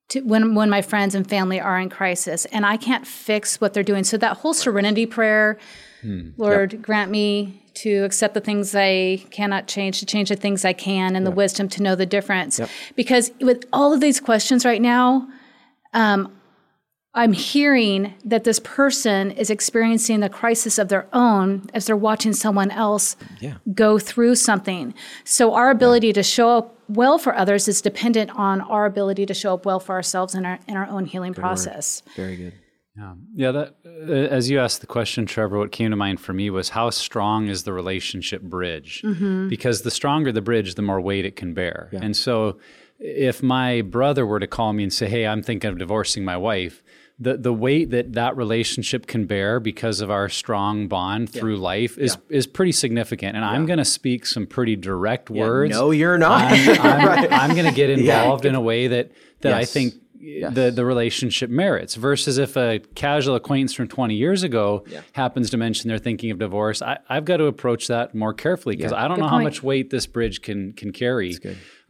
to, when, when my friends and family are in crisis, and I can't fix what they're doing. So, that whole serenity prayer, Lord, grant me to accept the things I cannot change, to change the things I can, and the wisdom to know the difference. Because with all of these questions right now, um, I'm hearing that this person is experiencing the crisis of their own as they're watching someone else Yeah. go through something. So our ability to show up well for others is dependent on our ability to show up well for ourselves in our in our own healing process. Very good. Yeah, yeah. That uh, as you asked the question, Trevor, what came to mind for me was how strong is the relationship bridge? Because the stronger the bridge, the more weight it can bear. And so, if my brother were to call me and say, "Hey, I'm thinking of divorcing my wife," the the weight that that relationship can bear because of our strong bond through life is is pretty significant. And I'm going to speak some pretty direct words. No, you're not. I'm, I'm, I'm going to get involved in a way that that I Yes. think the the relationship merits. Versus if a casual acquaintance from 20 years ago happens to mention they're thinking of divorce, I, I've got to approach that more carefully because I don't know how much weight this bridge can can carry.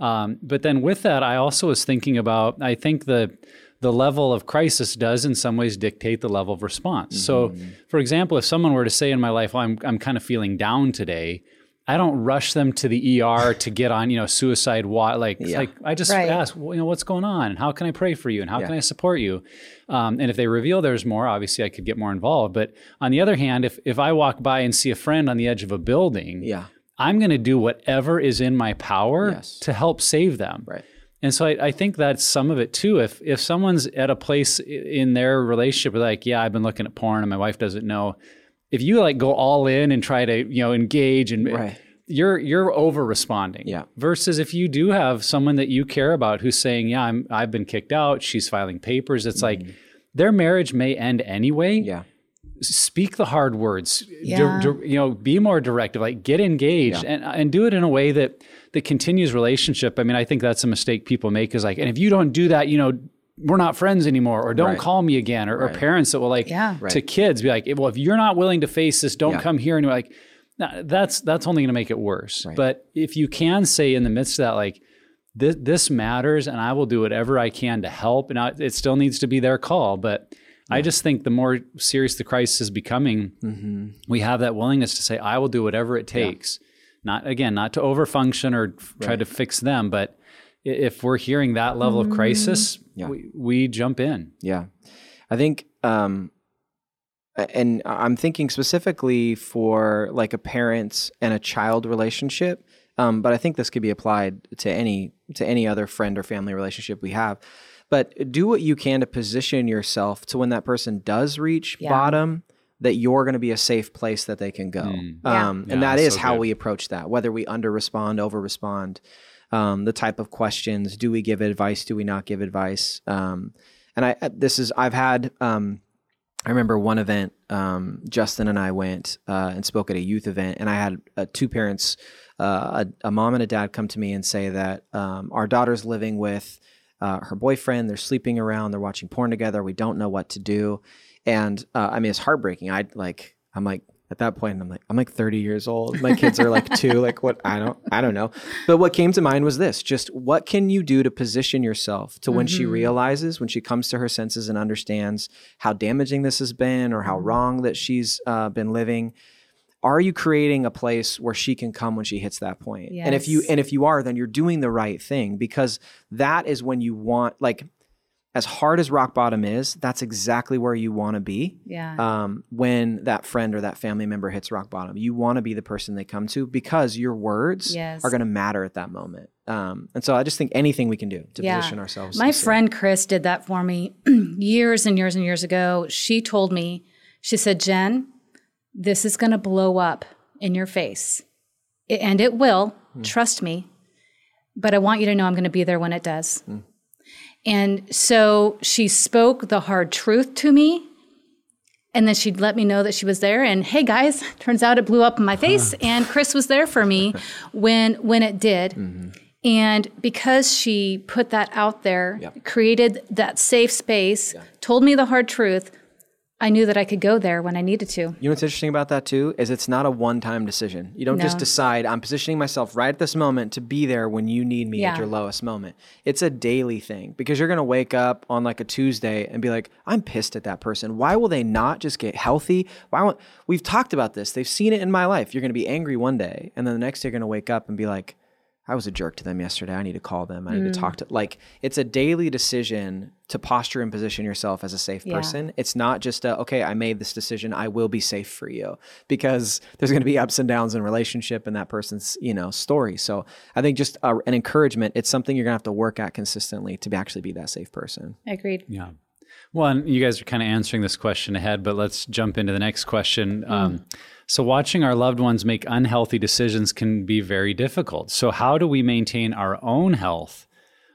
Um, but then with that, I also was thinking about I think the the level of crisis does in some ways dictate the level of response. So, for example, if someone were to say in my life, well, I'm, I'm kind of feeling down today, I don't rush them to the ER to get on, you know, suicide watch. Like, Yeah. like I just Right. ask, well, you know, what's going on, and how can I pray for you, and how Yeah. can I support you? Um, and if they reveal there's more, obviously I could get more involved. But on the other hand, if if I walk by and see a friend on the edge of a building, Yeah. I'm going to do whatever is in my power Yes. to help save them. Right. And so I, I think that's some of it too. If if someone's at a place in their relationship, where like, yeah, I've been looking at porn and my wife doesn't know. If you like go all in and try to you know engage and Right. you're you're over responding. Yeah. Versus if you do have someone that you care about who's saying, yeah, I'm I've been kicked out. She's filing papers. It's like their marriage may end anyway Mm-hmm. Yeah. speak the hard words Yeah. di- you know be more directive like get engaged and and do it in a way that that continues relationship i mean i think that's a mistake people make is like and if you don't do that you know we're not friends anymore or don't Right. call me again or, or parents that will like Yeah. to kids be like well if you're not willing to face this don't Yeah. come here and you're like "Nah, that's that's only going to make it worse but if you can say in the midst of that like this, this matters and I will do whatever I can to help. And I, it still needs to be their call. But I just think the more serious the crisis is becoming, Mm-hmm. we have that willingness to say, I will do whatever it takes. Not again, not to overfunction or f- try to fix them, but if we're hearing that level of crisis, Yeah. we, we jump in. Yeah. I think, um, and I'm thinking specifically for like a parent and a child relationship. Um, but I think this could be applied to any to any other friend or family relationship we have. But do what you can to position yourself to when that person does reach Yeah. bottom, that you're going to be a safe place that they can go. Yeah. Um, Yeah, and that is so how good. we approach that. Whether we under respond, over respond, um, the type of questions. Do we give advice? Do we not give advice? Um, and I this is I've had. Um, I remember one event. Um, Justin and I went uh, and spoke at a youth event, and I had uh, two parents, uh, a, a mom and a dad, come to me and say that um, our daughter's living with uh, her boyfriend. They're sleeping around. They're watching porn together. We don't know what to do, and uh, I mean it's heartbreaking. I like I'm like at that point I'm like I'm like 30 years old. My kids are like two. Like what I don't I don't know. But what came to mind was this: just what can you do to position yourself to when she realizes, when she comes to her senses and understands how damaging this has been or how wrong that she's uh, been living. Are you creating a place where she can come when she hits that point? And if you and if you are, then you're doing the right thing because that is when you want like as hard as rock bottom is, that's exactly where you want to be Yeah. um, when that friend or that family member hits rock bottom. You want to be the person they come to because your words Yes. are going to matter at that moment. Um, and so I just think anything we can do to Yeah. position ourselves. My friend Chris did that for me years and years and years ago. She told me, she said, Jen, this is going to blow up in your face. I- And it will, trust me. But I want you to know I'm going to be there when it does. And so she spoke the hard truth to me. And then she'd let me know that she was there. And hey, guys, turns out it blew up in my face. And Chris was there for me when when it did. Mm-hmm. And because she put that out there, created that safe space, told me the hard truth, I knew that I could go there when I needed to. You know what's interesting about that too is it's not a one-time decision. You don't just decide I'm positioning myself right at this moment to be there when you need me at your lowest moment. It's a daily thing because you're going to wake up on like a Tuesday and be like, "I'm pissed at that person. Why will they not just get healthy? Why won't We've talked about this. They've seen it in my life. You're going to be angry one day and then the next day you're going to wake up and be like, I was a jerk to them yesterday. I need to call them. I need Mm. to talk to like it's a daily decision to posture and position yourself as a safe Yeah. person. It's not just a okay, I made this decision, I will be safe for you because there's going to be ups and downs in relationship and that person's, you know, story. So, I think just uh, an encouragement, it's something you're going to have to work at consistently to actually be that safe person. Agreed. Yeah. Well, and you guys are kind of answering this question ahead, but let's jump into the next question. Um, so, watching our loved ones make unhealthy decisions can be very difficult. So, how do we maintain our own health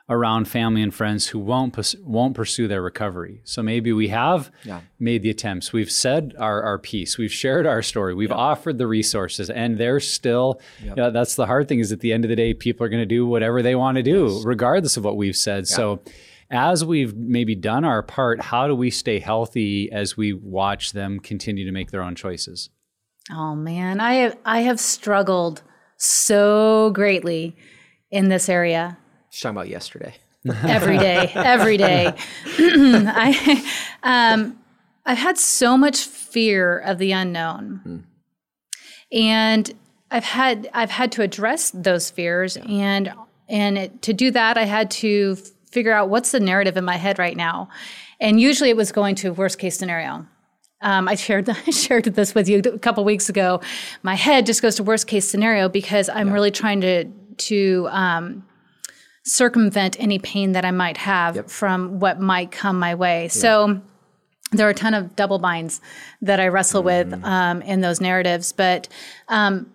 around family and friends who won't pus- won't pursue their recovery? So, maybe we have Yeah. made the attempts, we've said our, our piece, we've shared our story, we've offered the resources, and they're still. You know, that's the hard thing is at the end of the day, people are going to do whatever they want to do, regardless of what we've said. So as we've maybe done our part, how do we stay healthy as we watch them continue to make their own choices? Oh man, I have I have struggled so greatly in this area. Just talking about yesterday. every day, every day. I, um, I've had so much fear of the unknown, mm. and I've had I've had to address those fears, yeah. and and it, to do that, I had to figure out what's the narrative in my head right now, and usually it was going to worst case scenario. Um, I shared I shared this with you a couple weeks ago. My head just goes to worst case scenario because I'm yeah. really trying to to um, circumvent any pain that I might have yep. from what might come my way. Yeah. So there are a ton of double binds that I wrestle mm-hmm. with um, in those narratives. But um,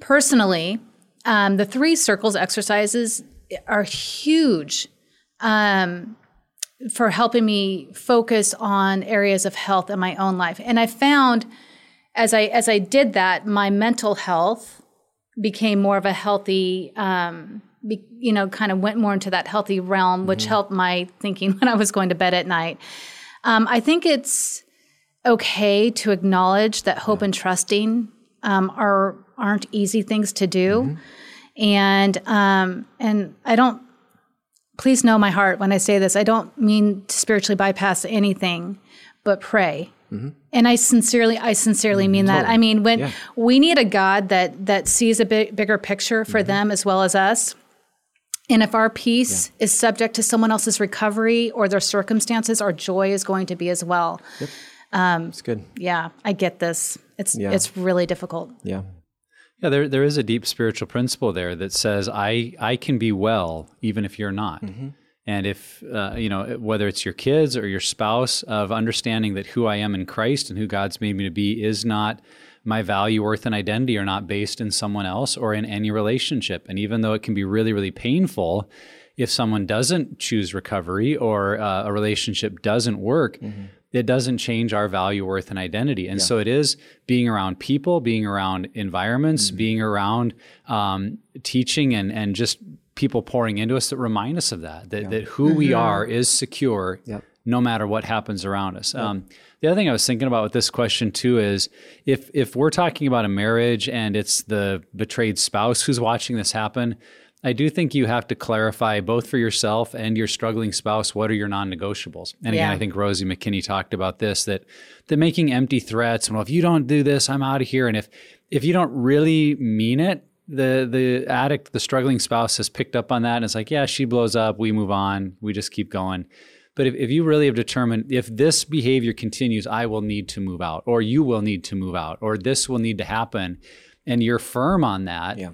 personally, um, the three circles exercises are huge um, for helping me focus on areas of health in my own life. And I found as I as I did that, my mental health became more of a healthy um, be, you know, kind of went more into that healthy realm, which mm-hmm. helped my thinking when I was going to bed at night. Um, I think it's okay to acknowledge that hope and trusting um, are aren't easy things to do, mm-hmm. and um, and I don't. Please know my heart when I say this. I don't mean to spiritually bypass anything, but pray. Mm-hmm. And I sincerely, I sincerely mean that. I mean, when yeah. we need a God that that sees a big, bigger picture for mm-hmm. them as well as us, and if our peace yeah. is subject to someone else's recovery or their circumstances, our joy is going to be as well. Yep. Um, It's good. Yeah, I get this. It's yeah. it's really difficult. Yeah. Yeah, there there is a deep spiritual principle there that says I I can be well even if you're not. Mm-hmm. And if uh, you know whether it's your kids or your spouse, of understanding that who I am in Christ and who God's made me to be is not my value, worth, and identity are not based in someone else or in any relationship. And even though it can be really, really painful if someone doesn't choose recovery or uh, a relationship doesn't work, mm-hmm. it doesn't change our value, worth, and identity. And yeah. so it is being around people, being around environments, mm-hmm. being around um, teaching and, and just people pouring into us that remind us of that, that, yeah. that who mm-hmm. we are is secure. Yep no matter what happens around us. Yep. Um, the other thing I was thinking about with this question too is if if we're talking about a marriage and it's the betrayed spouse who's watching this happen, I do think you have to clarify both for yourself and your struggling spouse what are your non-negotiables. And again, yeah. I think Rosie Makinney talked about this that that making empty threats. Well, if you don't do this, I'm out of here. And if if you don't really mean it, the the addict, the struggling spouse has picked up on that and it's like, yeah, she blows up, we move on, we just keep going. But if, if you really have determined if this behavior continues, I will need to move out, or you will need to move out, or this will need to happen, and you're firm on that, yeah.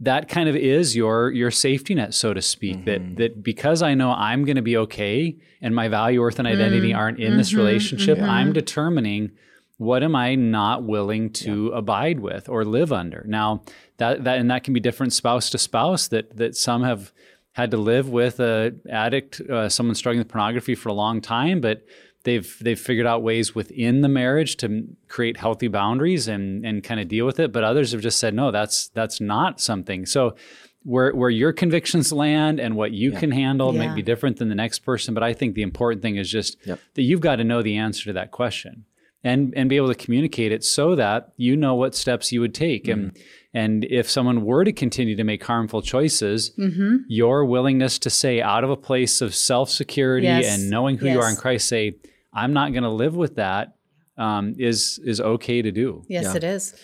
that kind of is your your safety net, so to speak. Mm-hmm. That that because I know I'm going to be okay, and my value, worth, and identity mm-hmm. aren't in mm-hmm. this relationship, mm-hmm. I'm determining what am I not willing to yeah. abide with or live under. Now that that and that can be different spouse to spouse. That that some have had to live with a addict, uh, someone struggling with pornography for a long time, but they've they've figured out ways within the marriage to create healthy boundaries and and kind of deal with it. But others have just said, no, that's that's not something. So where where your convictions land and what you yeah. can handle yeah. might be different than the next person. But I think the important thing is just yep. that you've got to know the answer to that question and and be able to communicate it so that you know what steps you would take. Mm-hmm. And and if someone were to continue to make harmful choices, mm-hmm. your willingness to say out of a place of self security yes. and knowing who yes. you are in Christ, say, I'm not going to live with that, um, is is okay to do. Yes, yeah. it is.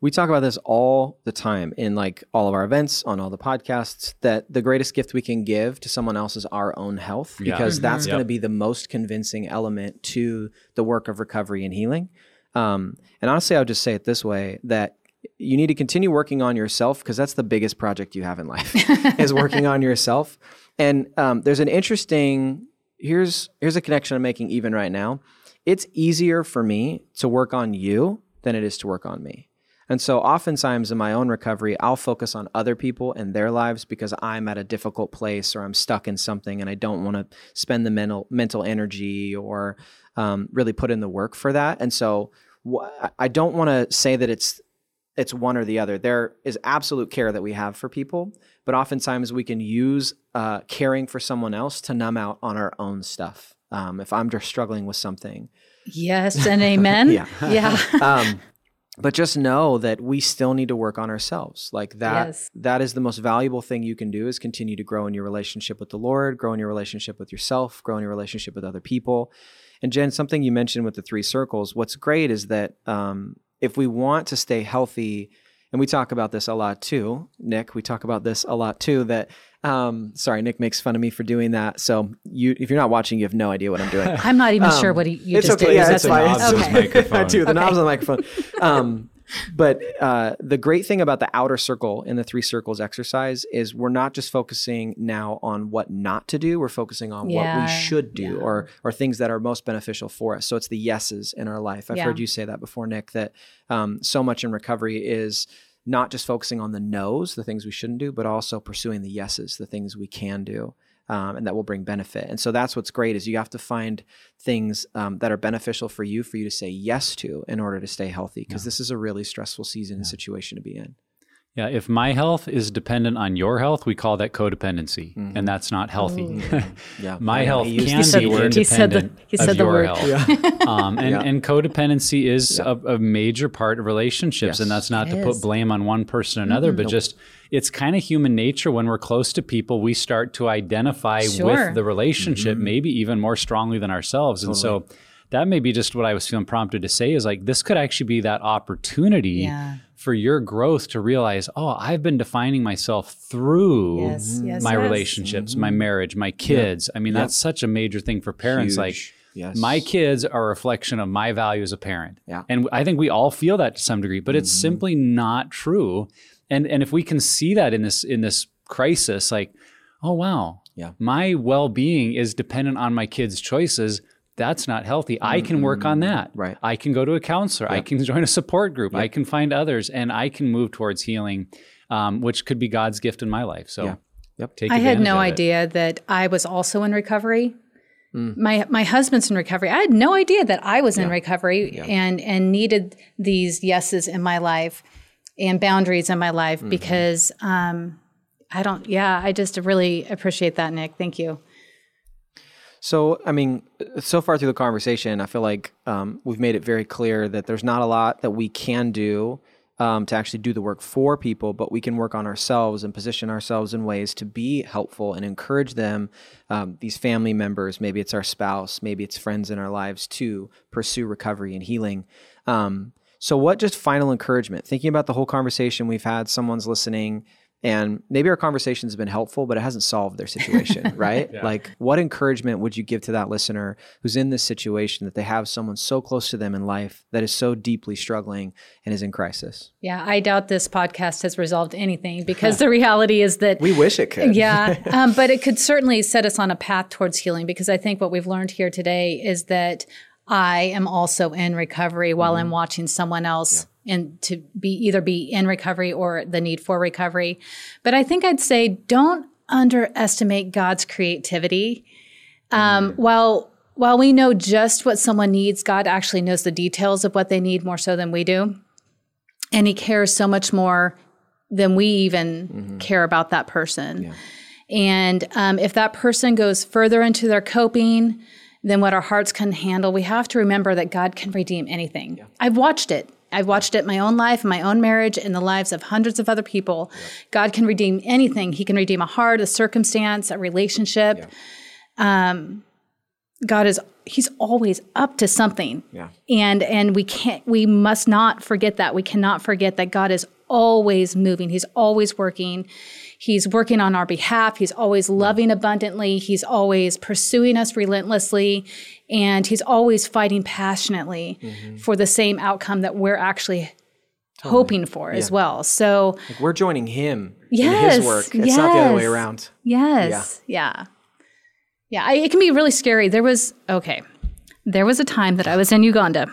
We talk about this all the time in like all of our events, on all the podcasts, that the greatest gift we can give to someone else is our own health, yeah. because mm-hmm. that's yep. going to be the most convincing element to the work of recovery and healing. Um, and honestly, I would just say it this way that you need to continue working on yourself because that's the biggest project you have in life is working on yourself. And um, there's an interesting here's here's a connection I'm making even right now. It's easier for me to work on you than it is to work on me. And so oftentimes in my own recovery, I'll focus on other people and their lives because I'm at a difficult place or I'm stuck in something and I don't want to spend the mental mental energy or um, really put in the work for that. And so wh- I don't want to say that it's it's one or the other. There is absolute care that we have for people, but oftentimes we can use uh, caring for someone else to numb out on our own stuff. Um, if I'm just struggling with something. Yes, and amen. yeah. Yeah. um, but just know that we still need to work on ourselves like that Yes. that is the most valuable thing you can do is continue to grow in your relationship with the lord grow in your relationship with yourself grow in your relationship with other people and jen something you mentioned with the three circles what's great is that um, if we want to stay healthy and we talk about this a lot too nick we talk about this a lot too that um, sorry nick makes fun of me for doing that so you if you're not watching you have no idea what i'm doing I'm not even sure what he, you it's just okay. did. Yeah, That's it's fine. knobs It's of okay. microphone. I do the Okay. knobs on the microphone. Um, but uh, the great thing about the outer circle in the three circles exercise is we're not just focusing now on what not to do. We're focusing on what we should do, yeah. or or things that are most beneficial for us. So it's the yeses in our life. I've Yeah. heard you say that before, Nick. That um, so much in recovery is not just focusing on the no's, the things we shouldn't do, but also pursuing the yeses, the things we can do. Um, and that will bring benefit. And so that's what's great is you have to find things um, that are beneficial for you for you to say yes to in order to stay healthy because this is a really stressful season and situation to be in. Yeah, if my health is dependent on your health, we call that codependency, and that's not healthy. Yeah, my I health He can the said be the word. independent He said the- he said of the your word. health. um, and, Yeah. and codependency is a, a major part of relationships, and that's not It to is. put blame on one person or another, but just it's kind of human nature when we're close to people, we start to identify Sure. with the relationship, Mm-hmm. maybe even more strongly than ourselves, and so. That may be just what I was feeling prompted to say is like, this could actually be that opportunity Yeah. for your growth to realize, oh, I've been defining myself through Yes, yes, my yes. relationships, my marriage, my kids. I mean, that's such a major thing for parents. Like, Yes. my kids are a reflection of my value as a parent. Yeah. Mm-hmm. And I think we all feel that to some degree, but it's simply not true. And and if we can see that in this in this crisis, like, oh wow, Yeah. my well-being is dependent on my kids' choices. That's not healthy. I can work on that. Mm-hmm. Right. I can go to a counselor. I can join a support group. I can find others, and I can move towards healing, um, which could be God's gift in my life. So, Yeah. Yep. take I had no of it. idea that I was also in recovery. Mm. My my husband's in recovery. I had no idea that I was in recovery and and needed these yeses in my life and boundaries in my life Mm-hmm. because um, I don't. Yeah, I just really appreciate that, Nick. Thank you. So, I mean, so far through the conversation, I feel like um, we've made it very clear that there's not a lot that we can do um, to actually do the work for people, but we can work on ourselves and position ourselves in ways to be helpful and encourage them, um, these family members, maybe it's our spouse, maybe it's friends in our lives, to pursue recovery and healing. Um, so, what just final encouragement? Thinking about the whole conversation we've had, someone's listening, and maybe our conversations have been helpful, but it hasn't solved their situation, right? Like, what encouragement would you give to that listener who's in this situation that they have someone so close to them in life that is so deeply struggling and is in crisis? Yeah, I doubt this podcast has resolved anything because the reality is that We wish it could. yeah, um, but it could certainly set us on a path towards healing because I think what we've learned here today is that I am also in recovery while I'm watching someone else and to be either be in recovery or the need for recovery. But I think I'd say don't underestimate God's creativity. Um, While while we know just what someone needs, God actually knows the details of what they need more so than we do, and He cares so much more than we even care about that person. And um, if that person goes further into their coping than what our hearts can handle, we have to remember that God can redeem anything. I've watched it. I've watched it in my own life, in my own marriage, in the lives of hundreds of other people. God can redeem anything. He can redeem a heart, a circumstance, a relationship. Um, God is He's always up to something. Yeah. And and we can't we must not forget that. We cannot forget that God is always moving. He's always working. He's working on our behalf. He's always loving abundantly. He's always pursuing us relentlessly. And he's always fighting passionately for the same outcome that we're actually hoping for as well. So, Like we're joining him in his work. It's not the other way around. yes. Yeah. Yeah. I, it can be really scary. There was, okay, there was a time that I was in Uganda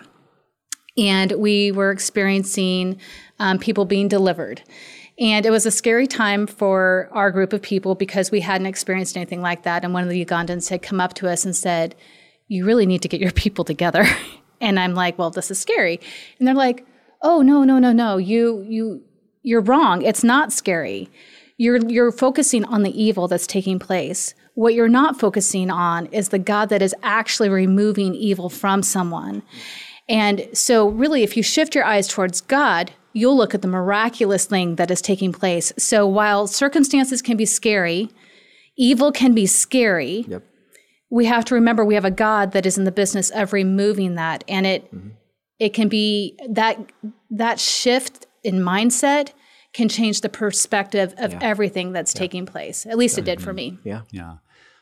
and we were experiencing um, people being delivered. And it was a scary time for our group of people because we hadn't experienced anything like that. And one of the Ugandans had come up to us and said, You really need to get your people together. And I'm like, Well, this is scary. And they're like, Oh, no, no, no, no. You, you, you're wrong. It's not scary. You're, you're focusing on the evil that's taking place. What you're not focusing on is the God that is actually removing evil from someone. And so, really, if you shift your eyes towards God, you'll look at the miraculous thing that is taking place. So, while circumstances can be scary, evil can be scary. Yep. We have to remember we have a God that is in the business of removing that, and it mm-hmm. it can be that that shift in mindset can change the perspective of yeah. everything that's yeah. taking place. At least it did for me. Yeah. Yeah.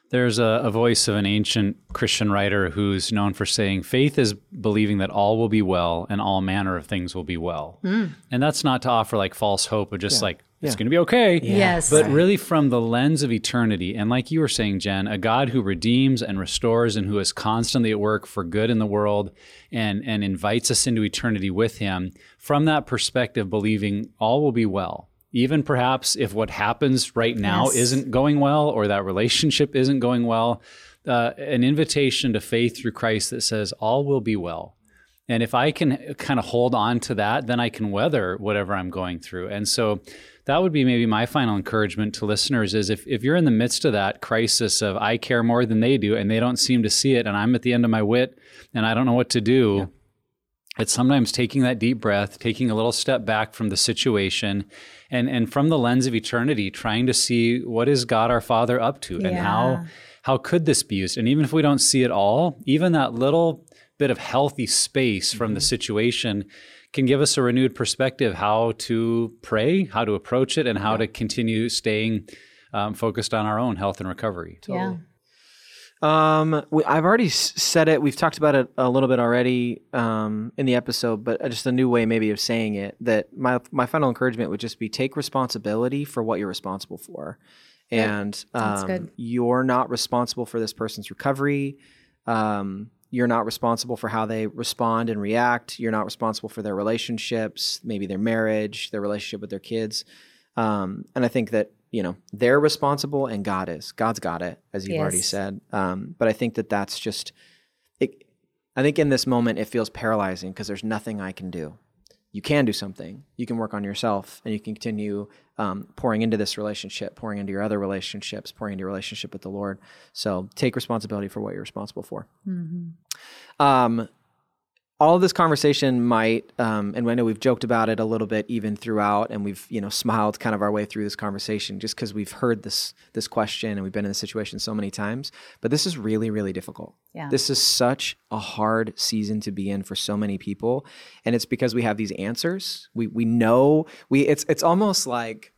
There's a, a, voice of an ancient Christian writer who's known for saying, faith is believing that all will be well and all manner of things will be well. Mm. And that's not to offer like false hope of just yeah. like, it's going to be okay. Yes. But really from the lens of eternity. And like you were saying, Jen, a God who redeems and restores and who is constantly at work for good in the world and, and invites us into eternity with him. From that perspective, believing all will be well even perhaps if what happens right now yes. isn't going well or that relationship isn't going well, uh, an invitation to faith through Christ that says, all will be well. And if I can kind of hold on to that, then I can weather whatever I'm going through. And so that would be maybe my final encouragement to listeners is if, if you're in the midst of that crisis of I care more than they do and they don't seem to see it and I'm at the end of my wit and I don't know what to do, yeah. It's sometimes taking that deep breath, taking a little step back from the situation and and from the lens of eternity trying to see what is god our father up to yeah. and how how could this be used and even if we don't see it all even that little bit of healthy space from mm-hmm. the situation can give us a renewed perspective how to pray how to approach it and how yeah. to continue staying um, focused on our own health and recovery totally. yeah um, we, I've already said it. We've talked about it a little bit already um, in the episode, but just a new way maybe of saying it. That my my final encouragement would just be take responsibility for what you're responsible for, and um, you're not responsible for this person's recovery. Um, you're not responsible for how they respond and react. You're not responsible for their relationships, maybe their marriage, their relationship with their kids. Um, and I think that you know they're responsible and god is. God's got it as you've yes. already said. Um, but i think that that's just it, i think in this moment it feels paralyzing because there's nothing i can do. You can do something. You can work on yourself and you can continue um, pouring into this relationship pouring into your other relationships pouring into your relationship with the lord. So take responsibility for what you're responsible for. Mm-hmm. um, all of this conversation might, um, and I know we've joked about it a little bit even throughout, and we've you know smiled kind of our way through this conversation just because we've heard this this question and we've been in this situation so many times. But this is really really difficult. Yeah. This is such a hard season to be in for so many people, and it's because we have these answers. We we know we it's it's almost like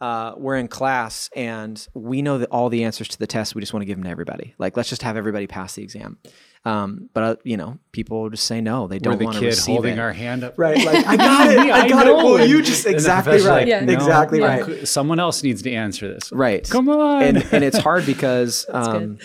uh, we're in class and we know that all the answers to the test. We just want to give them to everybody. Like, let's just have everybody pass the exam. Um, but uh, you know, people just say no. They don't the want to receive holding it. our hand up. Right. Like I got it. I got I it. Well, you just exactly right. Like, yeah. no, exactly right. Someone else needs to answer this. Right. Come on. And and it's hard because um,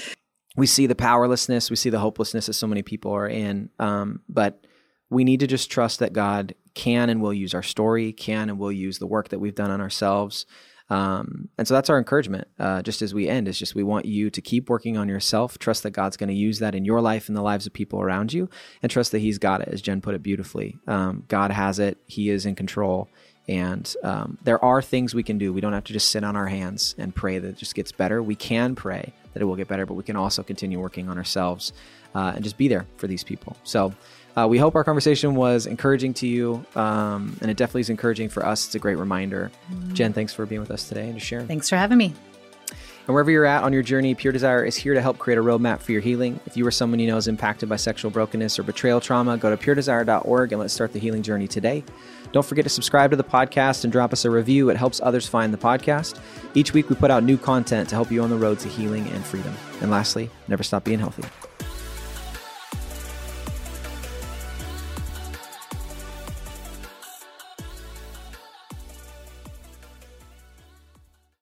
we see the powerlessness, we see the hopelessness that so many people are in. Um, but we need to just trust that God can and will use our story, can and will use the work that we've done on ourselves um, and so that's our encouragement, uh, just as we end, is just we want you to keep working on yourself, trust that God's going to use that in your life and the lives of people around you, and trust that He's got it, as Jen put it beautifully. Um, God has it, He is in control. And um, there are things we can do. We don't have to just sit on our hands and pray that it just gets better. We can pray that it will get better, but we can also continue working on ourselves uh, and just be there for these people. So, uh, we hope our conversation was encouraging to you, um, and it definitely is encouraging for us. It's a great reminder. Mm-hmm. Jen, thanks for being with us today and to sharing. Thanks for having me. And wherever you're at on your journey, Pure Desire is here to help create a roadmap for your healing. If you or someone you know is impacted by sexual brokenness or betrayal trauma, go to puredesire.org and let's start the healing journey today. Don't forget to subscribe to the podcast and drop us a review. It helps others find the podcast. Each week, we put out new content to help you on the road to healing and freedom. And lastly, never stop being healthy.